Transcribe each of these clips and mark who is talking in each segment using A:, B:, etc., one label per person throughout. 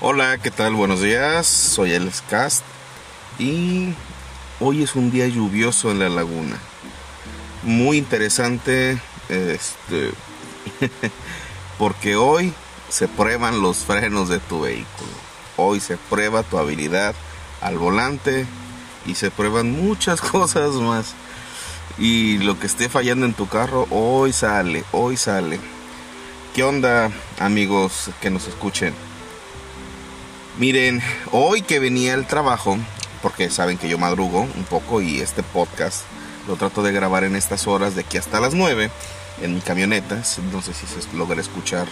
A: Hola, ¿qué tal? Buenos días, soy el Cast y hoy es un día lluvioso en la laguna. Muy interesante, este, porque hoy se prueban los frenos de tu vehículo. Hoy se prueba tu habilidad al volante y se prueban muchas cosas más. Y lo que esté fallando en tu carro, hoy sale, hoy sale. ¿Qué onda, amigos que nos escuchen? Miren, hoy que venía al trabajo, porque saben que yo madrugo un poco y este podcast lo trato de grabar en estas horas de aquí hasta las 9 en mi camioneta. No sé si se logra escuchar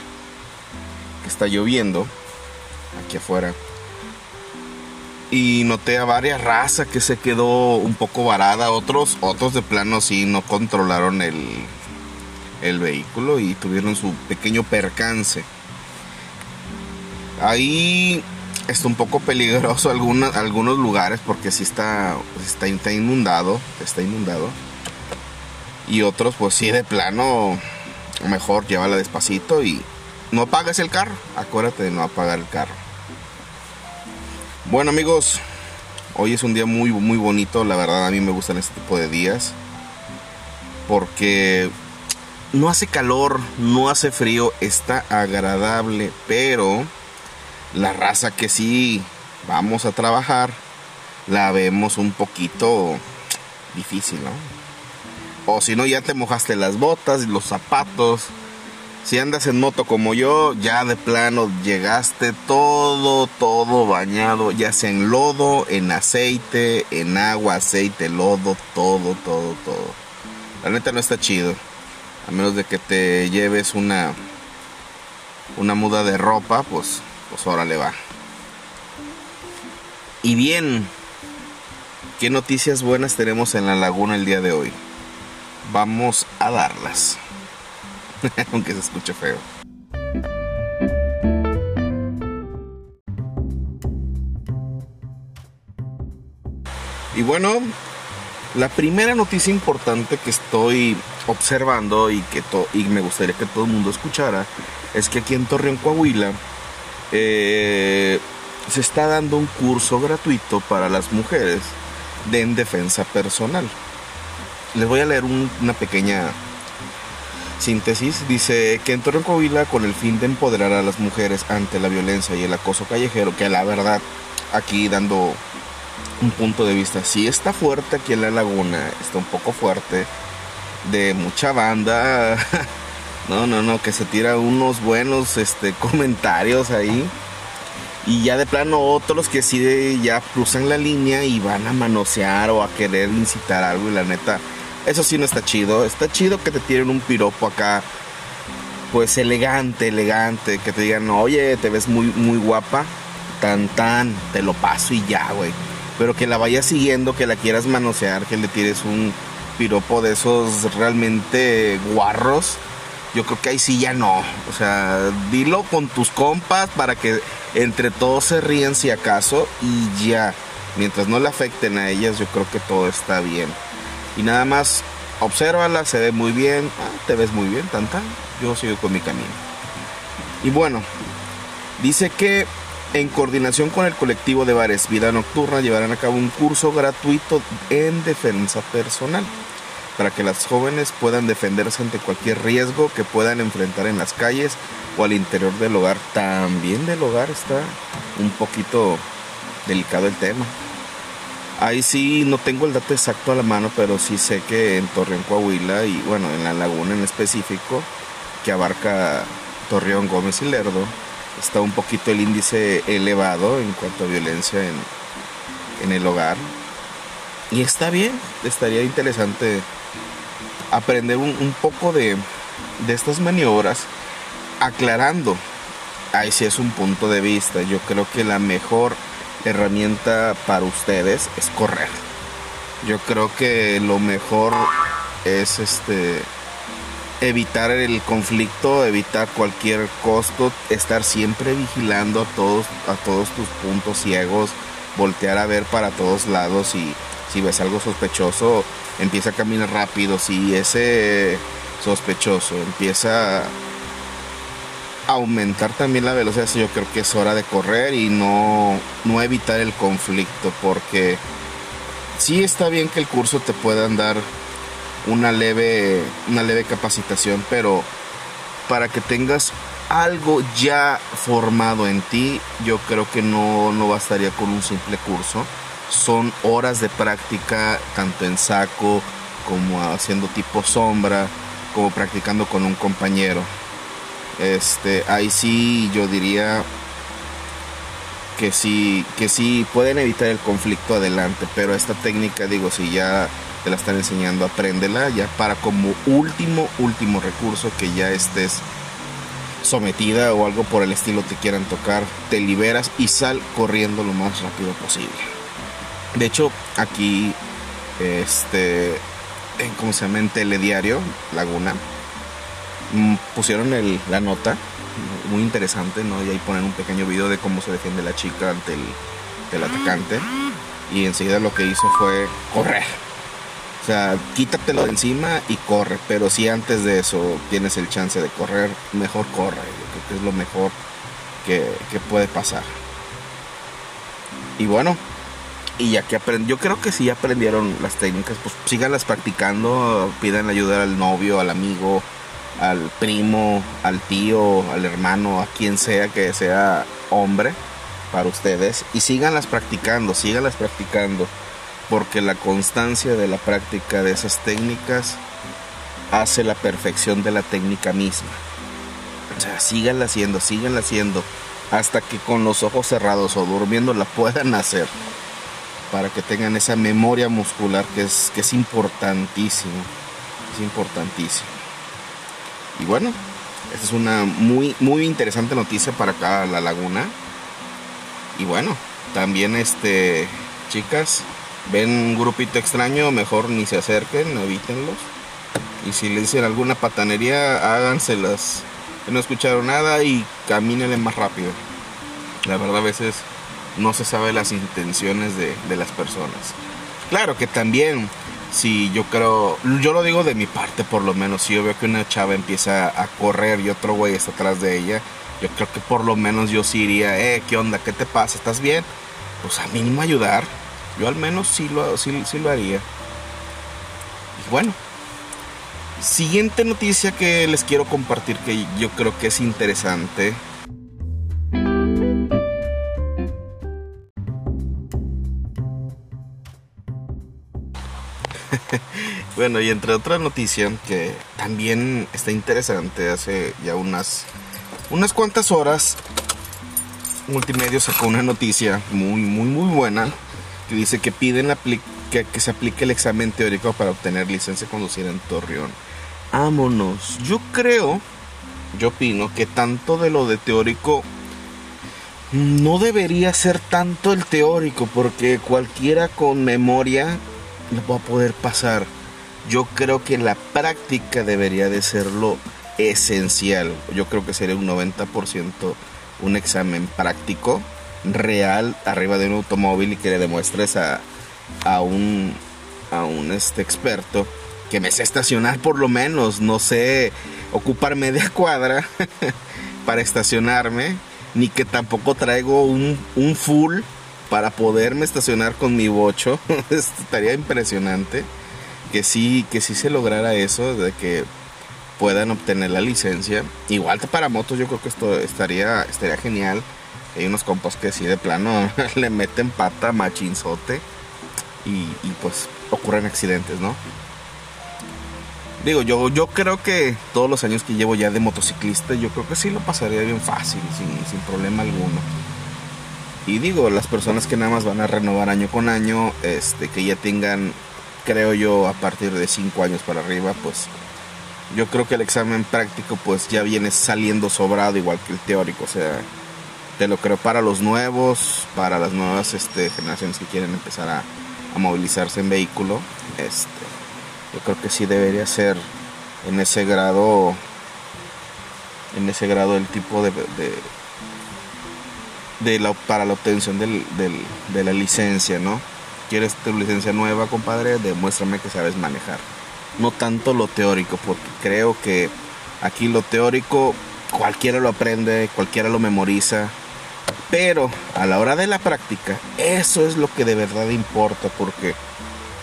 A: que está lloviendo aquí afuera y noté a varias razas que se quedó un poco varada, otros, otros de plano sí no controlaron el, el vehículo y tuvieron su pequeño percance. Ahí está un poco peligroso algunos, algunos lugares porque sí está, está, está inundado, está inundado. Y otros pues sí de plano, mejor llévala despacito y no apagues el carro. Acuérdate de no apagar el carro. Bueno amigos, hoy es un día muy muy bonito, la verdad a mí me gustan este tipo de días porque no hace calor, no hace frío, está agradable, pero la raza que sí vamos a trabajar la vemos un poquito difícil, ¿no? O si no ya te mojaste las botas y los zapatos si andas en moto como yo, ya de plano llegaste todo, todo bañado, ya sea en lodo, en aceite, en agua, aceite, lodo, todo, todo, todo. La neta no está chido. A menos de que te lleves una una muda de ropa, pues pues ahora le va. Y bien, ¿qué noticias buenas tenemos en la laguna el día de hoy? Vamos a darlas. aunque se escuche feo. Y bueno, la primera noticia importante que estoy observando y que me gustaría que todo el mundo escuchara es que aquí en Torreón, Coahuila, eh, se está dando un curso gratuito para las mujeres de en defensa personal. Les voy a leer una pequeña Síntesis dice que en Torreón Coahuila con el fin de empoderar a las mujeres ante la violencia y el acoso callejero, que la verdad aquí dando un punto de vista, sí está fuerte aquí en la laguna, está un poco fuerte, de mucha banda, no, no, no, que se tira unos buenos este, comentarios ahí. Y ya de plano otros que sí ya cruzan la línea y van a manosear o a querer incitar algo y la neta, eso sí no está chido. Está chido que te tiren un piropo acá, pues elegante, elegante. Que te digan, oye, te ves muy, muy guapa. Tan, tan, te lo paso y ya, güey. Pero que la vayas siguiendo, que la quieras manosear, que le tires un piropo de esos realmente guarros. Yo creo que ahí sí ya no. O sea, dilo con tus compas para que entre todos se ríen si acaso y ya. Mientras no le afecten a ellas, yo creo que todo está bien. Y nada más, obsérvala, se ve muy bien, ah, te ves muy bien, tanta. Yo sigo con mi camino. Y bueno, dice que en coordinación con el colectivo de bares Vida Nocturna llevarán a cabo un curso gratuito en defensa personal para que las jóvenes puedan defenderse ante cualquier riesgo que puedan enfrentar en las calles o al interior del hogar. También del hogar está un poquito delicado el tema. Ahí sí no tengo el dato exacto a la mano, pero sí sé que en Torreón, Coahuila y bueno, en la laguna en específico, que abarca Torreón, Gómez y Lerdo, está un poquito el índice elevado en cuanto a violencia en, el hogar. Y está bien, estaría interesante aprender un, poco de, de estas maniobras, aclarando, ahí sí es un punto de vista, yo creo que la mejor herramienta para ustedes es correr. Yo creo que lo mejor es este evitar el conflicto, evitar cualquier costo, estar siempre vigilando a todos a todos tus puntos ciegos, voltear a ver para todos lados y si ves algo sospechoso, empieza a caminar rápido, si ese sospechoso empieza aumentar también la velocidad, yo creo que es hora de correr y no, no evitar el conflicto, porque sí está bien que el curso te puedan dar una leve, una leve capacitación, pero para que tengas algo ya formado en ti, yo creo que no, no bastaría con un simple curso. Son horas de práctica, tanto en saco como haciendo tipo sombra, como practicando con un compañero. Este, ahí sí yo diría que sí, que sí pueden evitar el conflicto adelante, pero esta técnica, digo, si ya te la están enseñando, apréndela ya para como último, último recurso que ya estés sometida o algo por el estilo te quieran tocar, te liberas y sal corriendo lo más rápido posible. De hecho, aquí, este, en, ¿cómo se llama? En Telediario, Laguna, mm, pusieron la nota, muy interesante, ¿no? Y ahí ponen un pequeño video de cómo se defiende la chica ante el, atacante. Y enseguida lo que hizo fue correr o sea, quítatelo de encima y corre. Pero si antes de eso tienes el chance de correr, mejor corre. Yo que es lo mejor que, puede pasar. Y bueno, y ya que aprendió, yo creo que si aprendieron las técnicas, pues síganlas practicando, pidan ayuda al novio, al amigo, al primo, al tío, al hermano, a quien sea que sea hombre para ustedes y síganlas practicando, síganlas practicando porque la constancia de la práctica de esas técnicas hace la perfección de la técnica misma. O sea, síganla haciendo, síganla haciendo, hasta que con los ojos cerrados o durmiendo la puedan hacer, para que tengan esa memoria muscular que es, que es importantísimo, es importantísimo. Y bueno, esta es una muy, muy interesante noticia para acá la laguna. Y bueno, también este, chicas, ven un grupito extraño, mejor ni se acerquen, evítenlos. Y si les dicen alguna patanería, háganselas. No escucharon nada y camínenle más rápido. La verdad a veces no se sabe las intenciones de, de las personas. Claro que también, si yo creo, yo lo digo de mi parte por lo menos, si yo veo que una chava empieza a correr y otro güey está atrás de ella, yo creo que por lo menos yo sí iría, eh, ¿qué onda? ¿Qué te pasa? ¿Estás bien? Pues a mínimo ayudar yo al menos sí lo, sí, lo haría. Y bueno, siguiente noticia que les quiero compartir que yo creo que es interesante. Bueno, y entre otras noticias que también está interesante, hace ya unas, unas cuantas horas, Multimedia sacó una noticia muy, muy, muy buena que dice que piden que, que, se aplique el examen teórico para obtener licencia de conducir en Torreón. Vámonos. Yo creo, yo opino que tanto de lo de teórico no debería ser tanto el teórico, porque cualquiera con memoria lo va a poder pasar. Yo creo que la práctica debería de ser lo esencial. Yo creo que sería un 90% un examen práctico real arriba de un automóvil y que le demuestres a, a un, a un este experto que me sé estacionar por lo menos, no sé ocupar media cuadra para estacionarme, ni que tampoco traigo un, un full para poderme estacionar con mi bocho. Estaría impresionante que sí, que sí se lograra eso, de que puedan obtener la licencia. Igual para motos yo creo que esto estaría, estaría genial hay unos compas que sí de plano le meten pata machinzote y, pues ocurren accidentes, ¿no? Digo, yo, yo creo que todos los años que llevo ya de motociclista, yo creo que sí lo pasaría bien fácil, sin, sin problema alguno. Y digo, las personas que nada más van a renovar año con año, este, que ya tengan, creo yo, a partir de 5 años para arriba, pues yo creo que el examen práctico pues ya viene saliendo sobrado igual que el teórico, o sea, te lo creo para los nuevos, para las nuevas este, generaciones que quieren empezar a, movilizarse en vehículo. Este, yo creo que sí debería ser en ese grado, en ese grado el tipo de, de, la, para la obtención del, de la licencia, ¿no? ¿Quieres tu licencia nueva, compadre? Demuéstrame que sabes manejar. No tanto lo teórico, porque creo que aquí lo teórico cualquiera lo aprende, cualquiera lo memoriza, pero a la hora de la práctica, eso es lo que de verdad importa, porque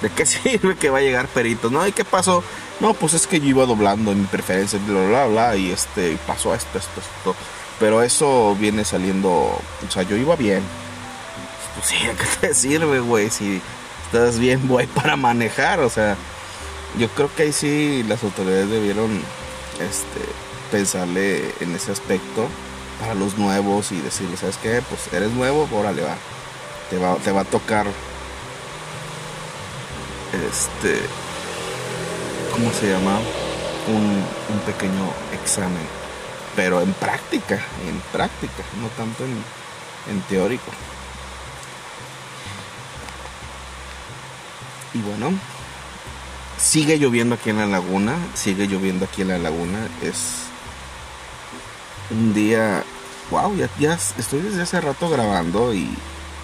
A: ¿de qué sirve que va a llegar perito? No, ¿y qué pasó? No, pues es que yo iba doblando en mi preferencia, bla, bla, y este, pasó esto, esto, esto. Pero eso viene saliendo, o sea, yo iba bien. Pues sí, ¿a qué te sirve, güey? Si estás bien, güey, para manejar, o sea, yo creo que ahí sí las autoridades debieron, este, pensarle en ese aspecto para los nuevos y decirle, ¿sabes qué? Pues eres nuevo, órale, va. Te va, te va a tocar, este, ¿cómo se llama? Un, un pequeño examen, pero en práctica, en práctica, no tanto en, en teórico. Y bueno, sigue lloviendo aquí en la laguna, sigue lloviendo aquí en la laguna, es un día, wow, ya, ya estoy desde hace rato grabando y,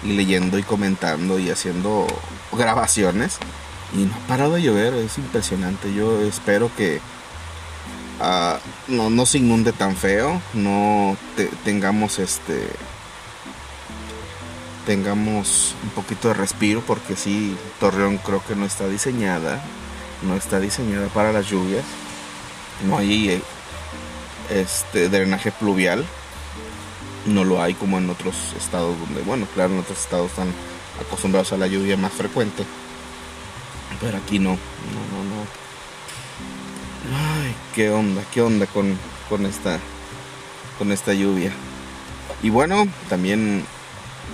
A: leyendo y comentando y haciendo grabaciones y no ha parado de llover, es impresionante. Yo espero que uh, no, no, se inunde tan feo, no te, tengamos este tengamos un poquito de respiro porque sí Torreón creo que no está diseñada, no está diseñada para las lluvias. No hay este drenaje pluvial. No lo hay como en otros estados donde, bueno, claro, en otros estados están acostumbrados a la lluvia más frecuente pero aquí no, no, no, no. Ay, qué onda, qué onda con, con esta con esta lluvia. Y bueno, también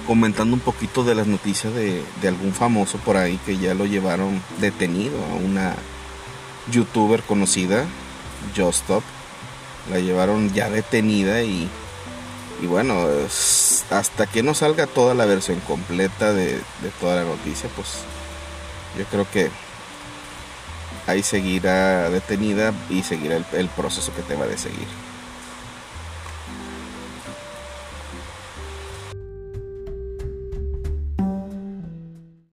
A: comentando un poquito de las noticias de, de algún famoso por ahí que ya lo llevaron detenido a una youtuber conocida, Justop. La llevaron ya detenida y, y bueno, hasta que no salga toda la versión completa de, de toda la noticia, pues yo creo que ahí seguirá detenida y seguirá el, el proceso que te va a seguir.